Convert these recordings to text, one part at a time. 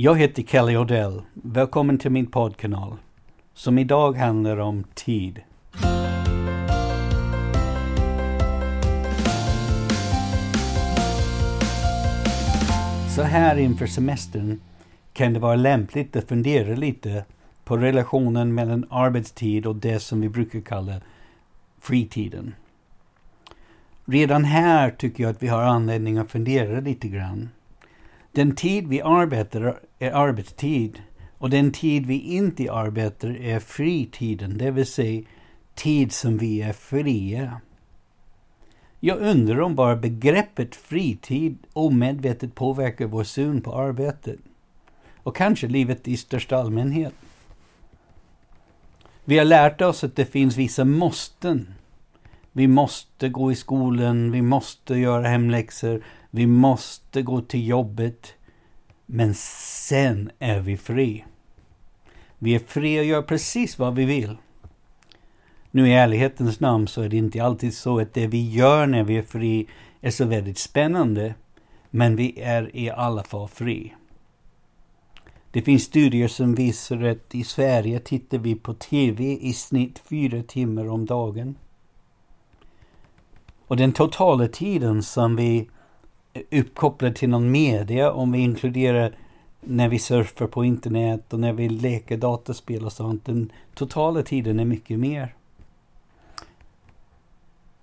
Jag heter Kelly Odell. Välkommen till min poddkanal. Som idag handlar om tid. Så här inför semestern kan det vara lämpligt att fundera lite på relationen mellan arbetstid och det som vi brukar kalla fritiden. Redan här tycker jag att vi har anledning att fundera lite grann. Den tid vi arbetar är arbetstid och den tid vi inte arbetar är fritiden, det vill säga tid som vi är fria. Jag undrar om bara begreppet fritid omedvetet påverkar vår syn på arbetet och kanske livet i största allmänhet. Vi har lärt oss att det finns vissa måsten. Vi måste gå i skolan, vi måste göra hemläxor, vi måste gå till jobbet. Men sen är vi fri. Vi är fria att göra precis vad vi vill. Nu i ärlighetens namn så är det inte alltid så att det vi gör när vi är fri är så väldigt spännande. Men vi är i alla fall fri. Det finns studier som visar att i Sverige tittar vi på TV i snitt fyra timmar om dagen. Och den totala tiden som vi uppkopplad till någon media, om vi inkluderar när vi surfar på internet och när vi leker dataspel och sånt, den totala tiden är mycket mer.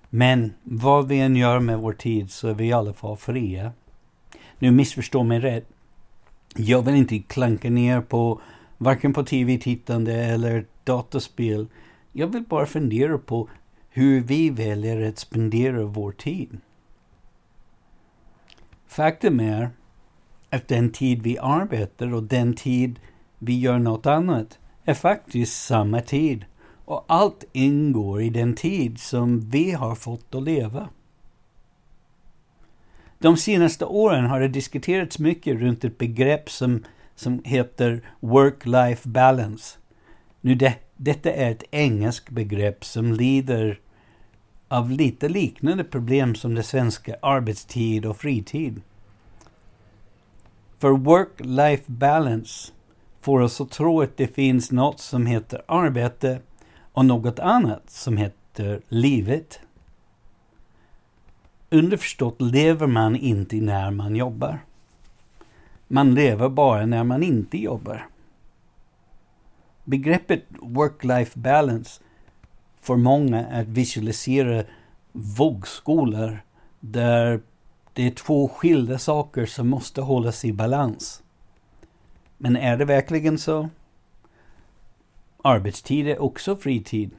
Men vad vi än gör med vår tid så är vi i alla fall fria. Nu missförstå mig rätt. Jag vill inte klanka ner på varken på tv-tittande eller dataspel. Jag vill bara fundera på hur vi väljer att spendera vår tid. Faktum är att den tid vi arbetar och den tid vi gör något annat är faktiskt samma tid. Och allt ingår i den tid som vi har fått att leva. De senaste åren har det diskuterats mycket runt ett begrepp som, som heter work-life balance. Nu det, detta är ett engelskt begrepp som lider av lite liknande problem som det svenska arbetstid och fritid. För work-life balance får oss att tro att det finns något som heter arbete och något annat som heter livet. Underförstått lever man inte när man jobbar. Man lever bara när man inte jobbar. Begreppet work-life balance får många att visualisera vågskolor där det är två skilda saker som måste hållas i balans. Men är det verkligen så? Arbetstid är också fritid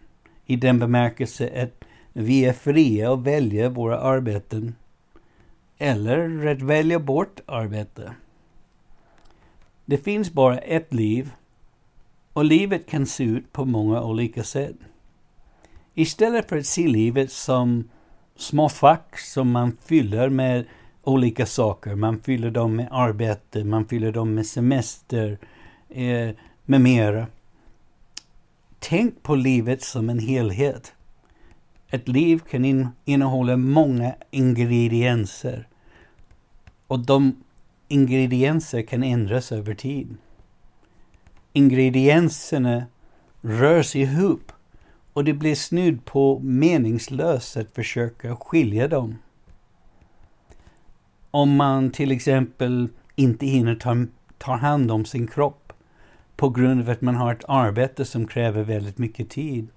i den bemärkelse att vi är fria att välja våra arbeten eller att välja bort arbete. Det finns bara ett liv och livet kan se ut på många olika sätt. Istället för att se livet som små fack som man fyller med olika saker. Man fyller dem med arbete, man fyller dem med semester, eh, med mera. Tänk på livet som en helhet. Ett liv kan in, innehålla många ingredienser. Och de ingredienser kan ändras över tid. Ingredienserna rörs ihop och det blir snudd på meningslöst att försöka skilja dem. Om man till exempel inte hinner ta, ta hand om sin kropp på grund av att man har ett arbete som kräver väldigt mycket tid,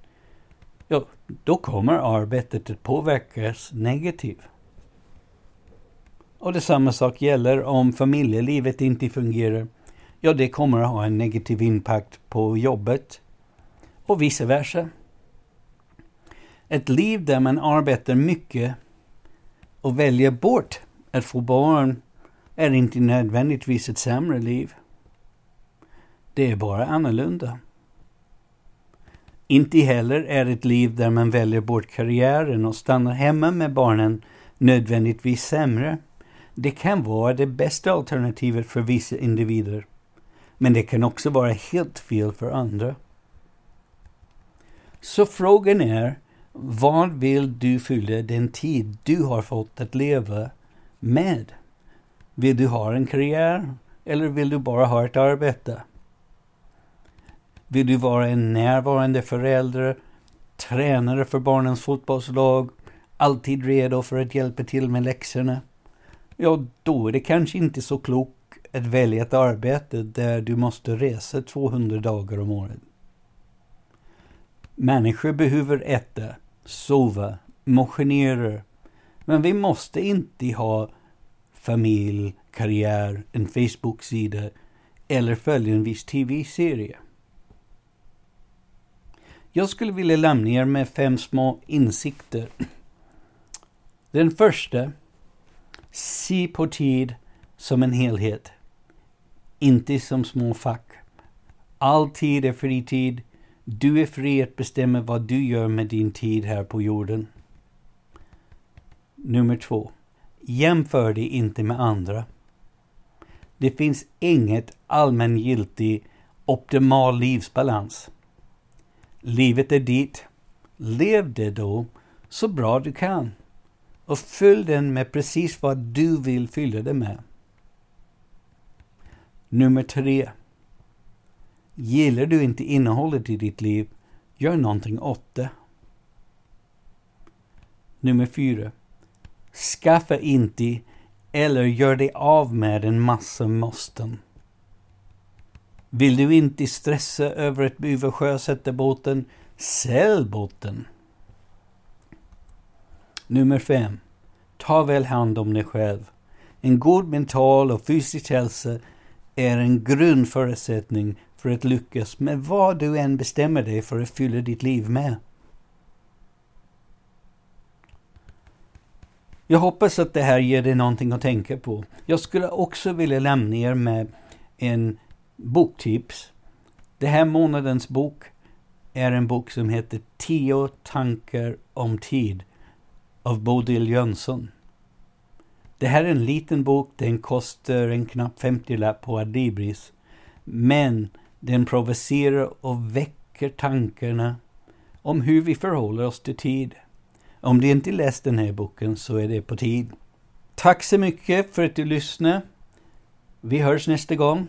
ja, då kommer arbetet att påverkas negativt. Och det samma sak gäller om familjelivet inte fungerar. Ja, det kommer att ha en negativ impact på jobbet och vice versa. Ett liv där man arbetar mycket och väljer bort att få barn är inte nödvändigtvis ett sämre liv. Det är bara annorlunda. Inte heller är ett liv där man väljer bort karriären och stannar hemma med barnen nödvändigtvis sämre. Det kan vara det bästa alternativet för vissa individer. Men det kan också vara helt fel för andra. Så frågan är, vad vill du fylla den tid du har fått att leva med? Vill du ha en karriär Eller vill du bara ha ett arbete? Vill du vara en närvarande förälder, tränare för barnens fotbollslag, alltid redo för att hjälpa till med läxorna? Ja, då är det kanske inte så klokt att välja ett arbete där du måste resa 200 dagar om året. Människor behöver äta, sova, motionera. Men vi måste inte ha familj, karriär, en Facebook-sida eller följa en viss tv-serie. Jag skulle vilja lämna er med fem små insikter. Den första. Se på tid som en helhet. Inte som små fack. All tid är fritid. Du är fri att bestämma vad du gör med din tid här på jorden. Nummer två. Jämför dig inte med andra. Det finns inget allmängiltig optimal livsbalans. Livet är ditt. Lev det då så bra du kan. Och fyll den med precis vad du vill fylla det med. Nummer tre. Gillar du inte innehållet i ditt liv, gör någonting åt det. Nummer fyra. Skaffa inte eller gör dig av med en massa måsten. Vill du inte stressa över att behöva sjösätta båten, sälj båten. Nummer fem. Ta väl hand om dig själv. En god mental och fysisk hälsa är en grundförutsättning för att lyckas med vad du än bestämmer dig för att fylla ditt liv med. Jag hoppas att det här ger dig någonting att tänka på. Jag skulle också vilja lämna er med en boktips. Den här månadens bok är en bok som heter Tio tankar om tid av Bodil Jönsson. Det här är en liten bok, den kostar en knapp 50-lapp på Adibris. Men den provocerar och väcker tankarna om hur vi förhåller oss till tid. Om du inte läst den här boken så är det på tid. Tack så mycket för att du lyssnade. Vi hörs nästa gång.